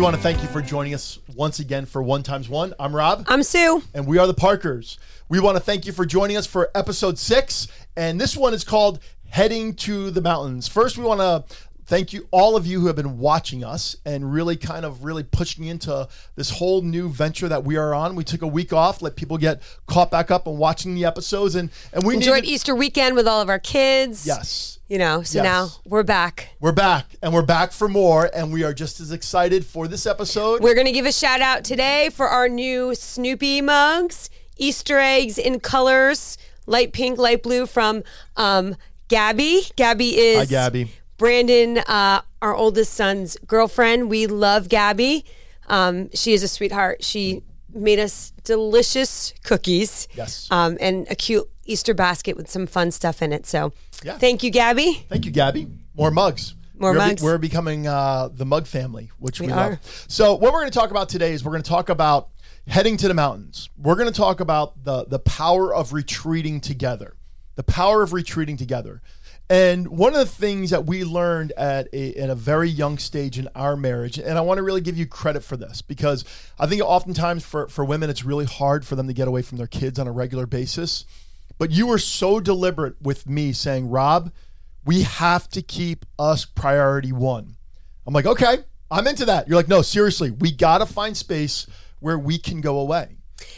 We want to thank you for joining us once again for One Times One. I'm Rob. I'm Sue. And we are the Parkers. We want to thank you for joining us for episode six. And this one is called Heading to the Mountains. First, we want to thank you, all of you who have been watching us and really kind of really pushing into this whole new venture that we are on. We took a week off, let people get caught back up and watching the episodes. And, and we enjoyed needed, Easter weekend with all of our kids. Yes. You know, so Yes. now we're back. We're back and we're back for more. And we are just as excited for this episode. We're going to give a shout out today for our new Snoopy mugs, Easter eggs in colors, light pink, light blue from um, Gabby. Gabby is Hi, Gabby. Brandon, uh, our oldest son's girlfriend. We love Gabby. Um, she is a sweetheart. She made us delicious cookies. Yes. Um, and a cute Easter basket with some fun stuff in it. So Yeah. thank you, Gabby. Thank you, Gabby. More mugs. More we're mugs. we're becoming uh, the mug family, which we, We love. are. So, what we're going to talk about today is we're going to talk about heading to the mountains. We're going to talk about the the power of retreating together. The power of retreating together. And one of the things that we learned at a, at a very young stage in our marriage, and I want to really give you credit for this because I think oftentimes for, for women, it's really hard for them to get away from their kids on a regular basis. But you were so deliberate with me saying, Rob, we have to keep us priority one. I'm like, okay, I'm into that. You're like, no, seriously, we got to find space where we can go away.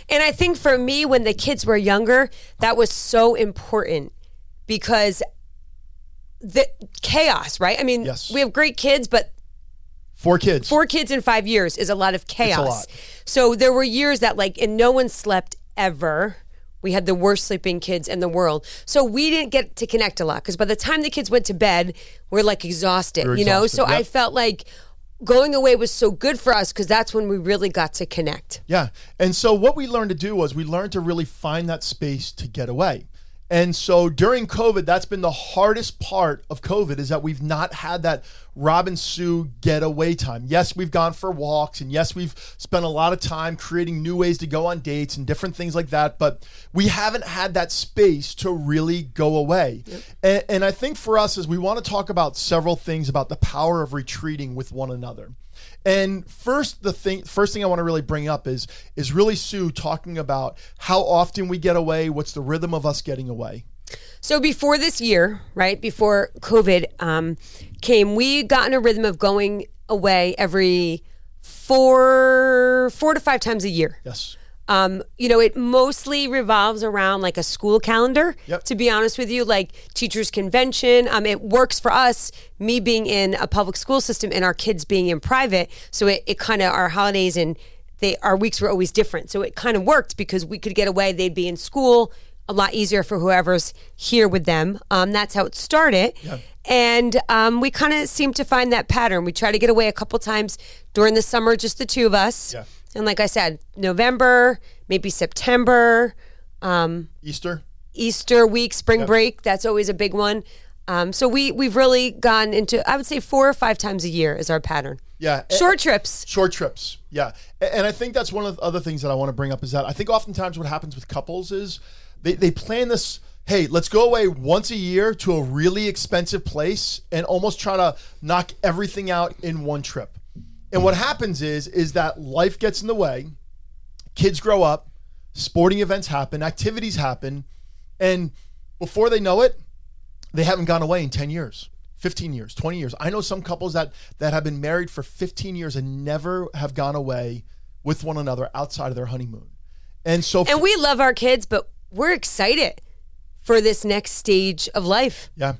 And I think for me, when the kids were younger, that was so important because the chaos, right? I mean, Yes. we have great kids, but Four kids. four kids in five years is a lot of chaos. lot. So there were years that like, and no one slept ever. We had the worst sleeping kids in the world. So we didn't get to connect a lot because by the time the kids went to bed, we're like exhausted, We're you know? exhausted, So I felt like going away was so good for us because that's when we really got to connect. Yeah. And so what we learned to do was we learned to really find that space to get away. And so during COVID, that's been the hardest part of COVID is that we've not had that Rob and Sue getaway time. Yes, we've gone for walks and yes, we've spent a lot of time creating new ways to go on dates and different things like that, but we haven't had that space to really go away. And, and I think for us is we want to talk about several things about the power of retreating with one another. And first, the thing, first thing I want to really bring up is is really Sue talking about how often we get away. What's the rhythm of us getting away? So before this year, right before COVID um, came, we got in a rhythm of going away every four, four to five times a year. Yes. Um, you know, it mostly revolves around like a school calendar. Yep. To be honest with you, like teachers' convention. Um, it works for us. Me being in a public school system and our kids being in private, so it, it kind of our holidays and they our weeks were always different. So it kind of worked because we could get away. They'd be in school. A lot easier for whoever's here with them. Um, that's how it started. And um, we kind of seem to find that pattern. We try to get away a couple times during the summer, just the two of us. Yeah. And like I said, November, maybe September, um, Easter. Easter week, spring break. That's always a big one. Um, so we we've really gone into I would say four or five times a year is our pattern. Yeah. Short trips. Short trips. Yeah. And I think that's one of the other things that I want to bring up is that I think oftentimes what happens with couples is they, they plan this, hey, let's go away once a year to a really expensive place and almost try to knock everything out in one trip. And what happens is is that life gets in the way, kids grow up, sporting events happen, activities happen, and before they know it, they haven't gone away in 10 years 15 years 20 years. I know some couples that that have been married for 15 years and never have gone away with one another outside of their honeymoon. And so And we love our kids, but we're excited for this next stage of life. Yeah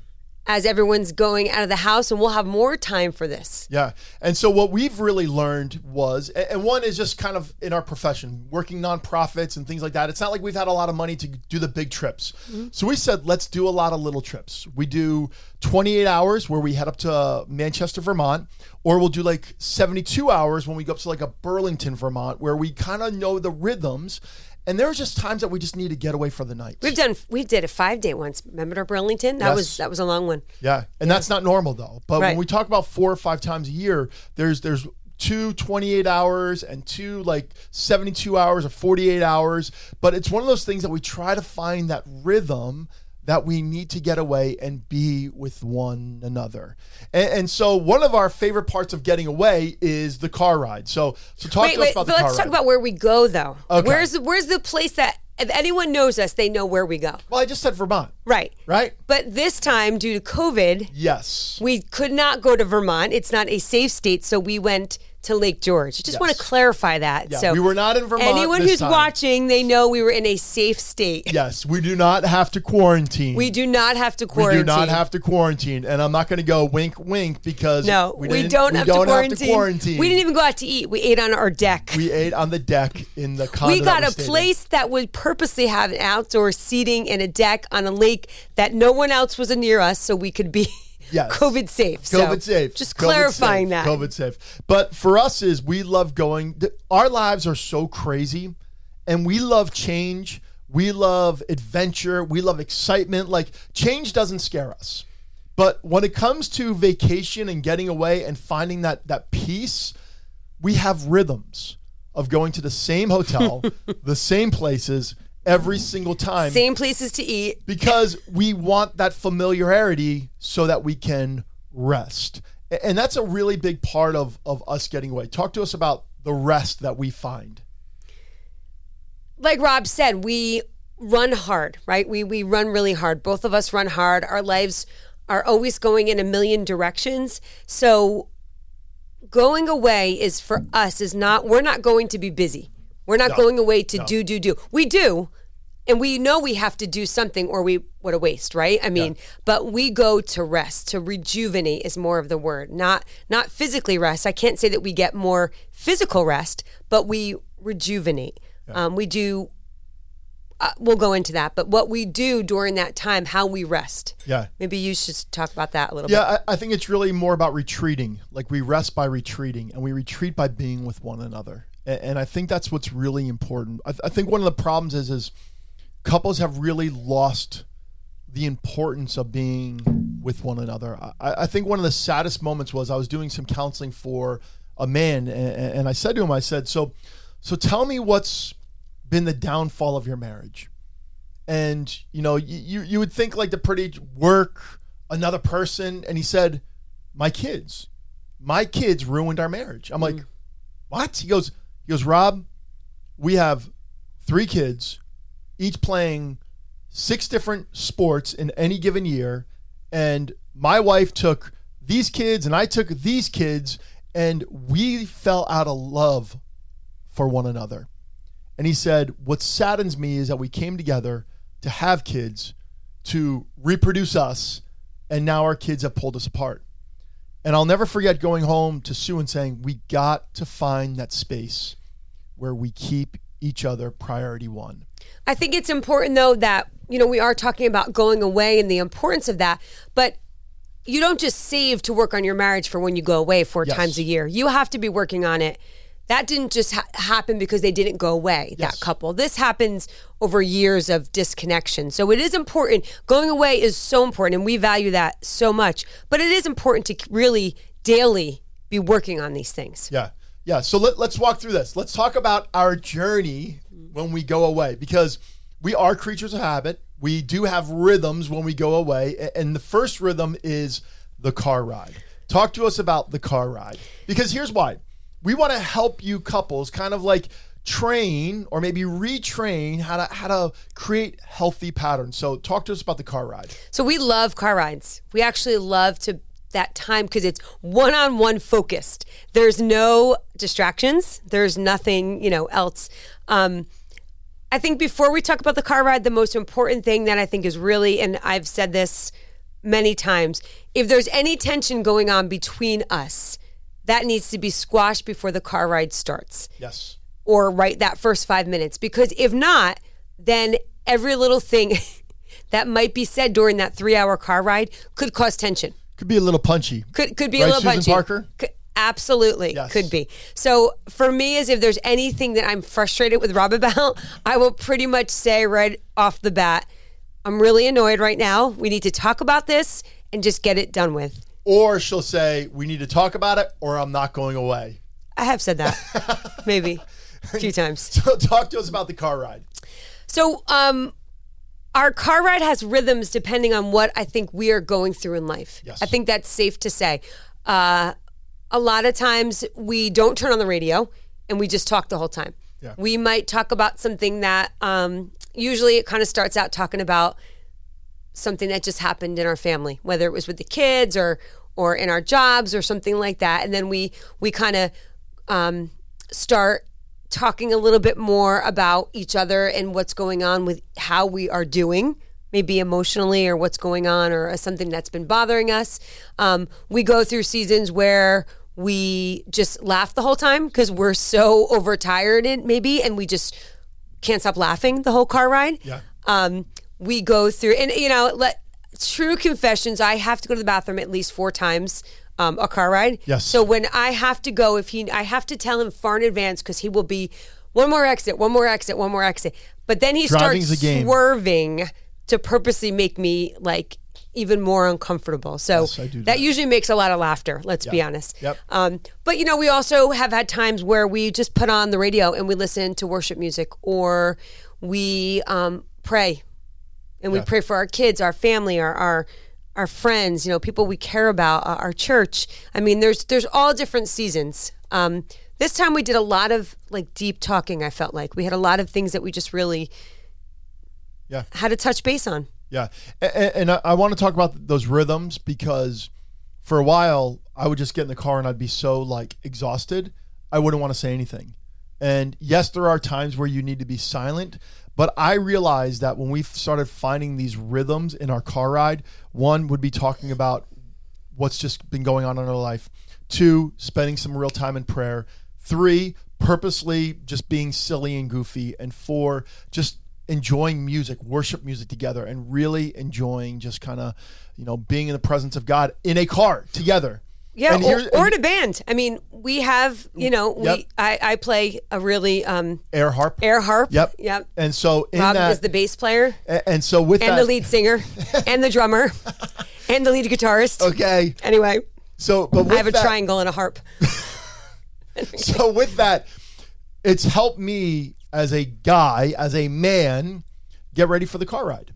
as everyone's going out of the house and we'll have more time for this. Yeah. And so what we've really learned was, and one is just kind of in our profession, working nonprofits and things like that. It's not like we've had a lot of money to do the big trips. Mm-hmm. So we said, let's do a lot of little trips. We do 28 hours where we head up to Manchester, Vermont, or we'll do like 72 hours when we go up to like a Burlington, Vermont, where we kind of know the rhythms. And there are just times that we just need to get away for the night. We've done we did a five day once. Remember to Burlington? That Yes. was that was a long one. Yeah, and that's not normal though. But when Right. we talk about four or five times a year, there's there's two 28 hours and two like 72 hours or 48 hours. But it's one of those things that we try to find that rhythm that we need to get away and be with one another. And, and so, one of our favorite parts of getting away is the car ride. So, so talk Wait, to us about the car let's talk about where we go, though. Okay. Where's the, where's the place that if anyone knows us, they know where we go. well, I just said Vermont, Right. right? But this time, due to COVID, Yes. we could not go to Vermont. It's not a safe state, so we went to Lake George. I just want to clarify that. Yeah, so we were not in Vermont. anyone who's time. watching, they know we were in a safe state. Yes, we do not have to quarantine. We do not have to quarantine. We do not have to quarantine, and I'm not going to go wink, wink because No, we, didn't- don't, we have, don't to quarantine. quarantine. We didn't even go out to eat. We ate on our deck. We ate on the deck in the condo. we got a stayed in. place that would purposely have an outdoor seating and a deck on a lake that no one else was near us, so we could be Yes. COVID safe. So COVID safe. Just COVID clarifying safe. that. COVID safe. But for us is we love going. th- Our lives are so crazy, and we love change. We love adventure. We love excitement. Like change doesn't scare us. But when it comes to vacation and getting away and finding that that peace, we have rhythms of going to the same hotel, the same places every single time Same places to eat. because we want that familiarity so that we can rest. And that's a really big part of, of us getting away. Talk to us about the rest that we find. like Rob said, we run hard, right? We we run really hard. Both of us run hard. Our lives are always going in a million directions. So going away is for us is not we're not going to be busy. We're not going away to do do do. We do. And we know we have to do something or we what a waste, right? I mean, but we go to rest, to rejuvenate is more of the word. Not not physically rest. I can't say that we get more physical rest, but we rejuvenate. Um, we do uh, we'll go into that, but what we do during that time, how we rest. Yeah. Maybe you should talk about that a little bit. Yeah, I, I think it's really more about retreating. Like we rest by retreating and we retreat by being with one another. And, and I think that's what's really important. I, I think one of the problems is, is couples have really lost the importance of being with one another. I, I think one of the saddest moments was I was doing some counseling for a man, and, and I said to him, I said, "So, so tell me what's been the downfall of your marriage." And you know, you you, you would think like the pretty work, another person, and he said, "My kids, my kids ruined our marriage." I'm like, mm. "What?" He goes, "He goes, Rob, we have three kids, each playing." six different sports in any given year and my wife took these kids and I took these kids and we fell out of love for one another. And he said, What saddens me is that we came together to have kids, to reproduce us, and now our kids have pulled us apart. And I'll never forget going home to Sue and saying, We got to find that space where we keep each other priority one. I think it's important though that you know we are talking about going away and the importance of that, but you don't just save to work on your marriage for when you go away four Yes. times a year. You have to be working on it. That didn't just ha- happen because they didn't go away. Yes. That couple. This happens over years of disconnection. So it is important. Going away is so important, and we value that so much. But it is important to really daily be working on these things. Yeah. Yeah. So let, let's walk through this. Let's talk about our journey when we go away because we are creatures of habit. We do have rhythms when we go away. And the first rhythm is the car ride. Talk to us about the car ride because here's why we want to help you couples kind of like train or maybe retrain how to how to create healthy patterns. So talk to us about the car ride. So we love car rides. We actually love to that time because it's one-on-one focused. There's no distractions. There's nothing, you know, else. Um, I think before we talk about the car ride, the most important thing that I think is really, and I've said this many times, if there's any tension going on between us, that needs to be squashed before the car ride starts Yes. or right that first five minutes. Because if not, then every little thing that might be said during that three hour car ride could cause tension. Could be a little punchy. Could could be Right, a little Susan punchy. Parker? Could- absolutely Yes. could be. So for me, is if there's anything that I'm frustrated with Rob about, I will pretty much say right off the bat, I'm really annoyed right now. We need to talk about this and just get it done with. Or she'll say, we need to talk about it or I'm not going away. I have said that maybe a few times. So talk to us about the car ride. So, um, our car ride has rhythms depending on what I think we are going through in life. Yes. I think that's safe to say. Uh, a lot of times we don't turn on the radio and we just talk the whole time. Yeah. We might talk about something that um, usually it kind of starts out talking about something that just happened in our family, whether it was with the kids or or in our jobs or something like that, and then we we kind of um, start talking a little bit more about each other and what's going on with how we are doing maybe emotionally or what's going on or something that's been bothering us. Um, we go through seasons where we just laugh the whole time because we're so overtired and maybe and we just can't stop laughing the whole car ride. Yeah. um, we go through and you know let true confessions i have to go to the bathroom at least four times um, a car ride. Yes. so when i have to go if he i have to tell him far in advance because he will be one more exit one more exit one more exit. But then he Driving's starts swerving to purposely make me like even more uncomfortable. So Yes, that that. usually makes a lot of laughter let's be honest. Yep. um, but you know, we also have had times where we just put on the radio and we listen to worship music, or we um, pray, and we Yeah. pray for our kids, our family, our our our friends, you know, people we care about, uh, our church. I mean, there's there's all different seasons. Um, this time we did a lot of like deep talking. I felt like we had a lot of things that we just really Yeah. had to touch base on. Yeah, and, and I, I want to talk about those rhythms because for a while I would just get in the car and I'd be so like exhausted, I wouldn't want to say anything. And yes, there are times where you need to be silent, but I realized that when we started finding these rhythms in our car ride, one would be talking about what's just been going on in our life. Two, spending some real time in prayer. Three, purposely just being silly and goofy. And four, just enjoying music, worship music together, and really enjoying just kind of, you know, being in the presence of God in a car together. Yeah, And or, here- or and in a band. I mean, we have, you know, Yep. we I, I play a really um, air harp. air harp. Yep. Yep. And so in Rob that, is the bass player a- and so with and that, the lead singer and the drummer and the lead guitarist. okay. Anyway, So, but I have a triangle and a harp. so with that, it's helped me as a guy, as a man, get ready for the car ride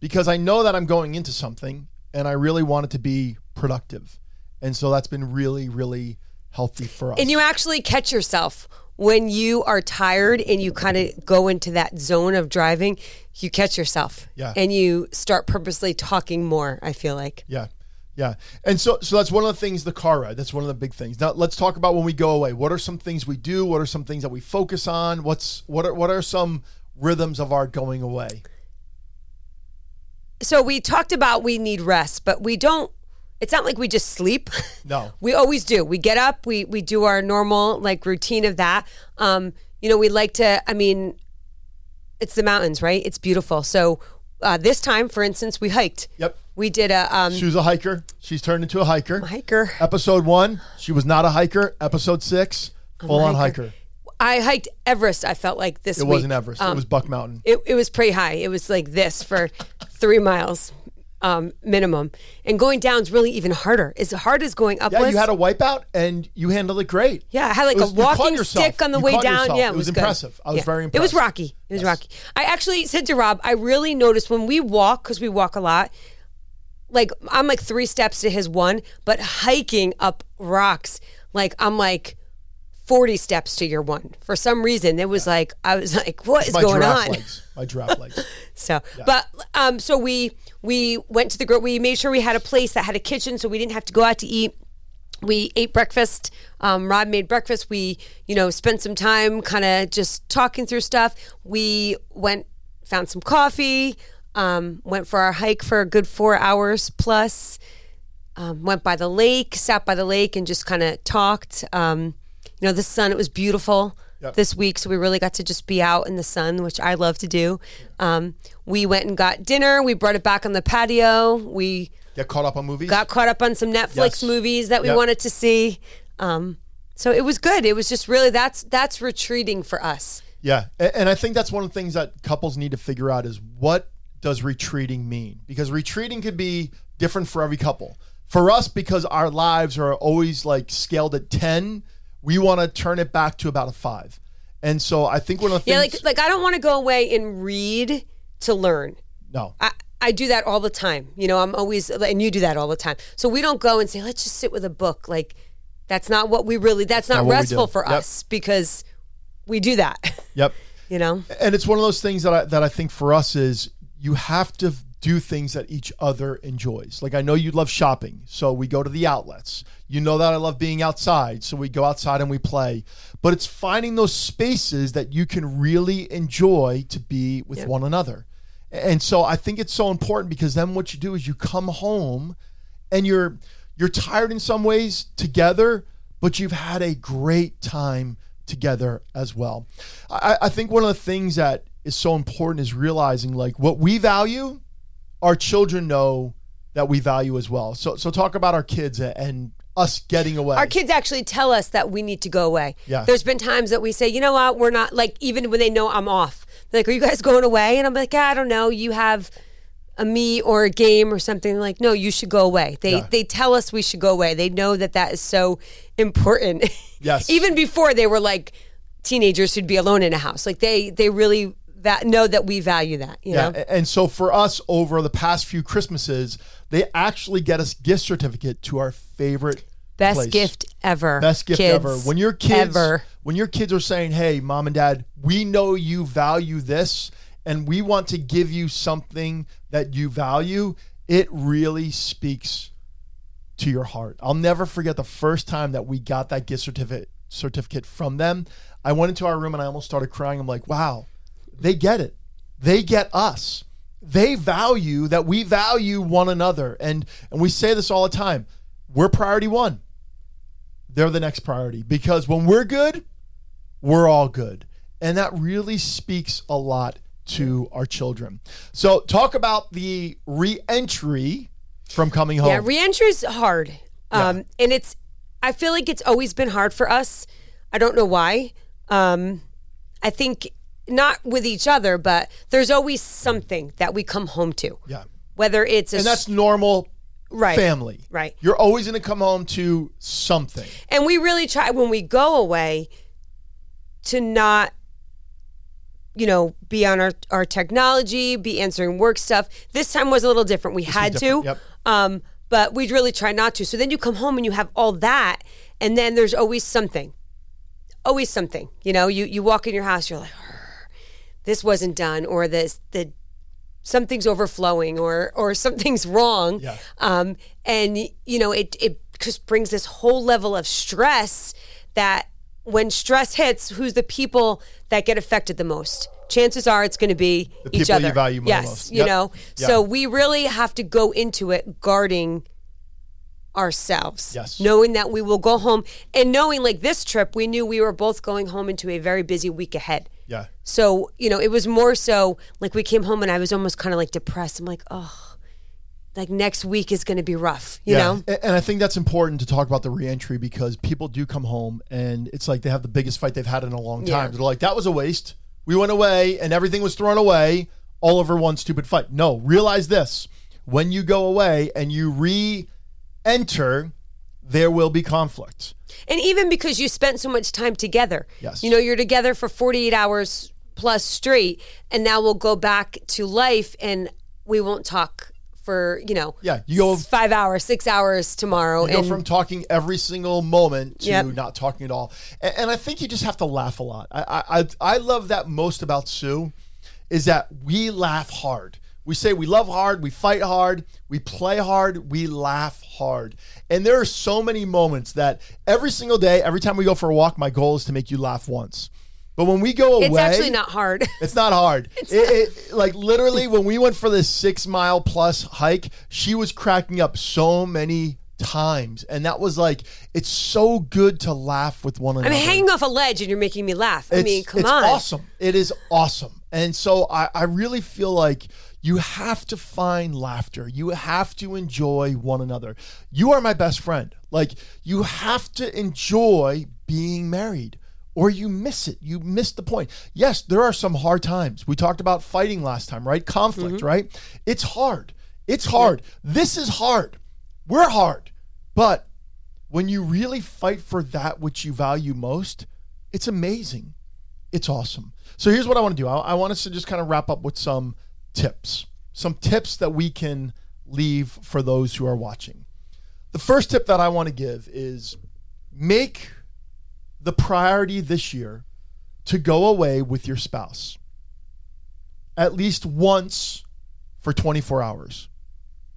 because I know that I'm going into something and I really want it to be productive. And so that's been really, really healthy for us. And you actually catch yourself when you are tired and you kind of go into that zone of driving, you catch yourself. Yeah. And you start purposely talking more, I feel like. Yeah. Yeah. And so so that's one of the things the car ride. That's one of the big things. Now let's talk about when we go away. What are some things we do? What are some things that we focus on? What's what are what are some rhythms of our going away? So we talked about we need rest, but we don't it's not like we just sleep. No. We always do. We get up, we we do our normal like routine of that. Um, you know, we like to I mean it's the mountains, right? It's beautiful. So uh, this time, for instance, we hiked. Yep. We did a um, She was a hiker. She's turned into a hiker. hiker. Episode one, she was not a hiker. Episode six, full on hiker. hiker. I hiked Everest. I felt like this It week. wasn't Everest. Um, it was Buck Mountain. It, it was pretty high. It was like this for three miles um, minimum, and going down is really even harder. As hard as going up Yeah, was. you had a wipeout and you handled it great. yeah, I had like was- a walking stick on the You way down. yourself. Yeah, It was good. impressive. I was Yeah. very impressed. It was rocky. It was rocky. I actually said to Rob, I really noticed when we walk because we walk a lot. Like I'm like three steps to his one, but hiking up rocks, like I'm like. 40 steps to your one. For some reason, it was like, I was like, what is My going on? legs. My giraffe legs. So, but um, so we we went to the grill. We made sure we had a place that had a kitchen, so we didn't have to go out to eat. We ate breakfast. Um, Rob made breakfast. We, you know, spent some time kind of just talking through stuff. We went, found some coffee. Um, went for our hike for a good four hours plus. Um, went by the lake, sat by the lake, and just kind of talked. Um, you know, the sun. It was beautiful Yep. this week, so we really got to just be out in the sun, which I love to do. Um, we went and got dinner. We brought it back on the patio. We Get caught up on movies. got caught up on some Netflix Yes. movies that we Yep. wanted to see. Um, so it was good. It was just really that's that's retreating for us. Yeah, and I think that's one of the things that couples need to figure out is what does retreating mean? Because retreating could be different for every couple. For us, because our lives are always like scaled at ten, we want to turn it back to about a five. And so I think one of the Yeah, things, like like I don't want to go away and read to learn. No. I, I do that all the time. You know, I'm always, and you do that all the time. So we don't go and say, let's just sit with a book. Like, that's not what we really, that's not, not restful for Yep. us because we do that, Yep. you know? And it's one of those things that I, that I think for us is you have to do things that each other enjoys. Like I know you love shopping, so we go to the outlets. You know that I love being outside, so we go outside and we play. But it's finding those spaces that you can really enjoy to be with Yep. one another. And so I think it's so important because then what you do is you come home and you're you're tired in some ways together, but you've had a great time together as well. I, I think one of the things that is so important is realizing like what we value, our children know that we value as well. So so talk about our kids and us getting away. Our kids actually tell us that we need to go away. Yeah. There's been times that we say, you know what, we're not like even when they know I'm off. They're like, are you guys going away? And I'm like, I don't know. You have a me or a game or something like no you should go away they Yeah. they tell us we should go away they know that that is so important Yes. even before they were like teenagers who'd be alone in a house like they they really va- know that we value that you Yeah, know and so for us over the past few Christmases, they actually get us gift certificate to our favorite best place. gift ever Best gift kids, ever. When your kids ever when your kids are saying, "Hey, mom and dad, we know you value this and we want to give you something that you value," it really speaks to your heart. I'll never forget the first time that we got that gift certificate certificate from them. I went into our room and I almost started crying. I'm like, "Wow. They get it. They get us. They value that we value one another." And and we say this all the time. We're priority 1 they're the next priority because when we're good, we're all good. And that really speaks a lot to our children. So, talk about the re-entry from coming home. Yeah, reentry is hard. Um, Yeah. and it's I feel like it's always been hard for us. I don't know why. Um, I think not with each other, but there's always something that we come home to. yeah. Whether it's a And that's normal right, family. right. You're always going to come home to something. And we really try when we go away to not you know, be on our, our technology, be answering work stuff. This time was a little different. We had to. yep. Um, but we'd really try not to. So then you come home and you have all that, and then there's always something. Always something. You know, you, you walk in your house, you're like, "Arr, this wasn't done, or this the something's overflowing or or something's wrong. Yeah. Um, and you know, it it just brings this whole level of stress that when stress hits, who's the people that get affected the most? Chances are it's going to be The each people other. you yes, most. you know. Yeah. So we really have to go into it guarding ourselves. Yes. Knowing that we will go home and knowing like this trip, we knew we were both going home into a very busy week ahead. Yeah. So, you know, it was more so like we came home and I was almost kind of like depressed. I'm like, oh, like next week is going to be rough, you know? And I think that's important to talk about the reentry because people do come home and it's like they have the biggest fight they've had in a long time. Yeah. They're like, that was a waste. We went away and everything was thrown away all over one stupid fight. No, realize this. When you go away and you re enter, there will be conflict. And even because you spent so much time together. Yes. You know, you're together for 48 hours plus straight, and now we'll go back to life and we won't talk for, you know, Yeah, you go- five hours, six hours tomorrow. You go from talking every single moment to Yep. not talking at all. And, and I think you just have to laugh a lot. I, I, I I love that most about Sue is that we laugh hard. We say we love hard, we fight hard, we play hard, we laugh hard. And there are so many moments that every single day, every time we go for a walk, my goal is to make you laugh once. But when we go away, it's actually not hard. it's not hard. It, it, like literally, when we went for this six mile plus hike, she was cracking up so many times, and that was like, it's so good to laugh with one another. I'm hanging off a ledge and you're making me laugh. I mean, come it's on. awesome. It is awesome, and so I, I really feel like you have to find laughter. You have to enjoy one another. You are my best friend. Like you have to enjoy being married or you miss it. You miss the point. Yes, there are some hard times. We talked about fighting last time, right? Conflict, Mm-hmm. right? It's hard. It's hard. This is hard. We're hard. But when you really fight for that which you value most, it's amazing. It's awesome. So here's what I want to do. I, I want us to just kind of wrap up with some tips. some tips that we can leave for those who are watching. The first tip that I want to give is make the priority this year to go away with your spouse at least once for 24 hours.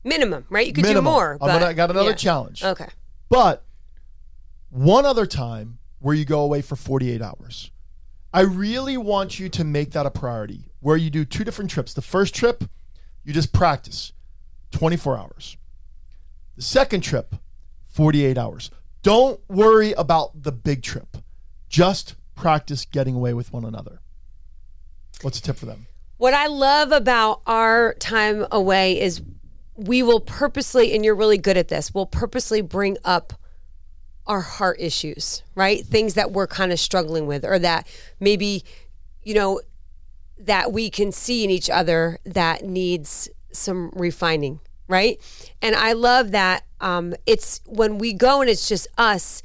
Minimum, right? You could Minimum. do more. But, gonna, I got another yeah. challenge. Okay. But one other time where you go away for 48 hours. I really want you to make that a priority where you do two different trips. The first trip, you just practice 24 hours. The second trip, 48 hours. Don't worry about the big trip. Just practice getting away with one another. What's a tip for them? What I love about our time away is we will purposely, and you're really good at this, we'll purposely bring up our heart issues, right? Things that we're kind of struggling with, or that maybe, you know, that we can see in each other that needs some refining, right? And I love that um, it's when we go and it's just us,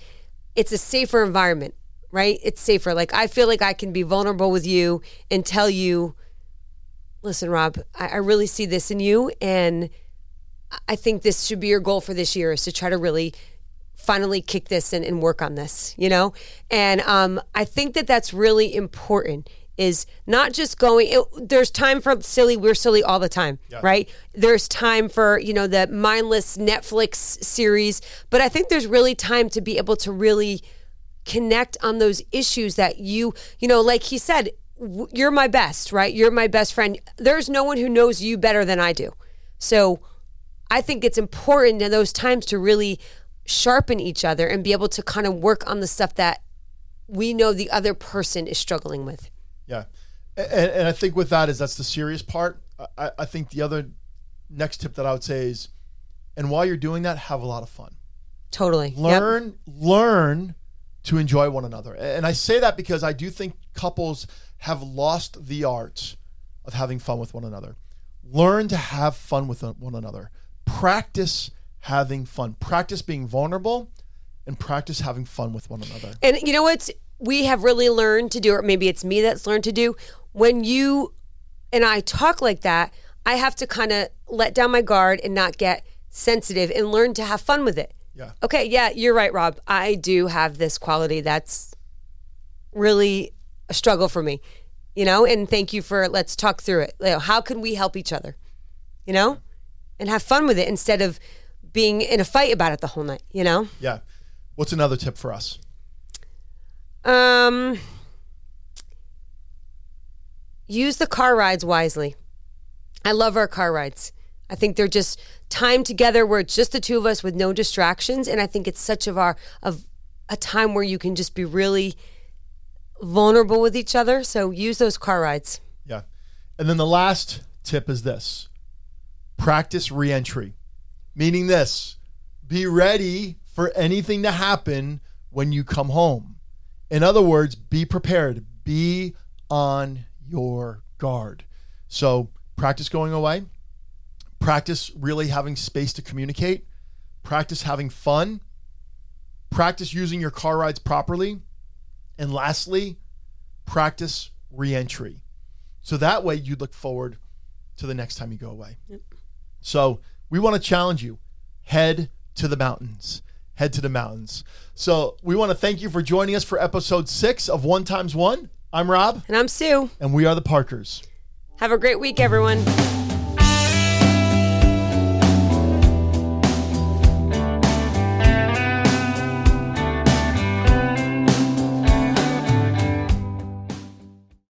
it's a safer environment, right? It's safer. Like I feel like I can be vulnerable with you and tell you, listen, Rob, I, I really see this in you, and I think this should be your goal for this year is to try to really finally kick this and, and work on this, you know? And um, I think that that's really important is not just going it, there's time for silly we're silly all the time right? There's time for you know the mindless netflix series but i think there's really time to be able to really connect on those issues that you you know like he said w- you're my best right? You're my best friend. There's no one who knows you better than i do. So i think it's important in those times to really sharpen each other and be able to kind of work on the stuff that we know the other person is struggling with Yeah. And, and I think with that is that's the serious part. I, I think the other next tip that I would say is, and while you're doing that, have a lot of fun. totally Yep. Learn, learn to enjoy one another. And I say that because I do think couples have lost the art of having fun with one another. Learn to have fun with one another. Practice having fun. Practice being vulnerable and practice having fun with one another. And you know what we have really learned to do, or maybe it's me that's learned to do, when you and I talk like that, I have to kind of let down my guard and not get sensitive and learn to have fun with it. Yeah. Okay, yeah, you're right, Rob. I do have this quality that's really a struggle for me, you know, and thank you for let's talk through it. You know, how can we help each other, you know, and have fun with it instead of being in a fight about it the whole night, you know? Yeah. What's another tip for us? Um, use the car rides wisely. I love our car rides. I think they're just time together where it's just the two of us with no distractions, and I think it's such of our of a time where you can just be really vulnerable with each other. So use those car rides. Yeah. And then the last tip is this practice reentry, meaning this be ready for anything to happen when you come home. In other words, be prepared, be on your guard. So practice going away, practice really having space to communicate, practice having fun, practice using your car rides properly, and lastly, practice reentry. So that way you look forward to the next time you go away. So we want to challenge you head to the mountains. Head to the mountains. So we want to thank you for joining us for episode six of One Times One. I'm Rob, And I'm Sue. and we are the Parkers. Have a great week, everyone.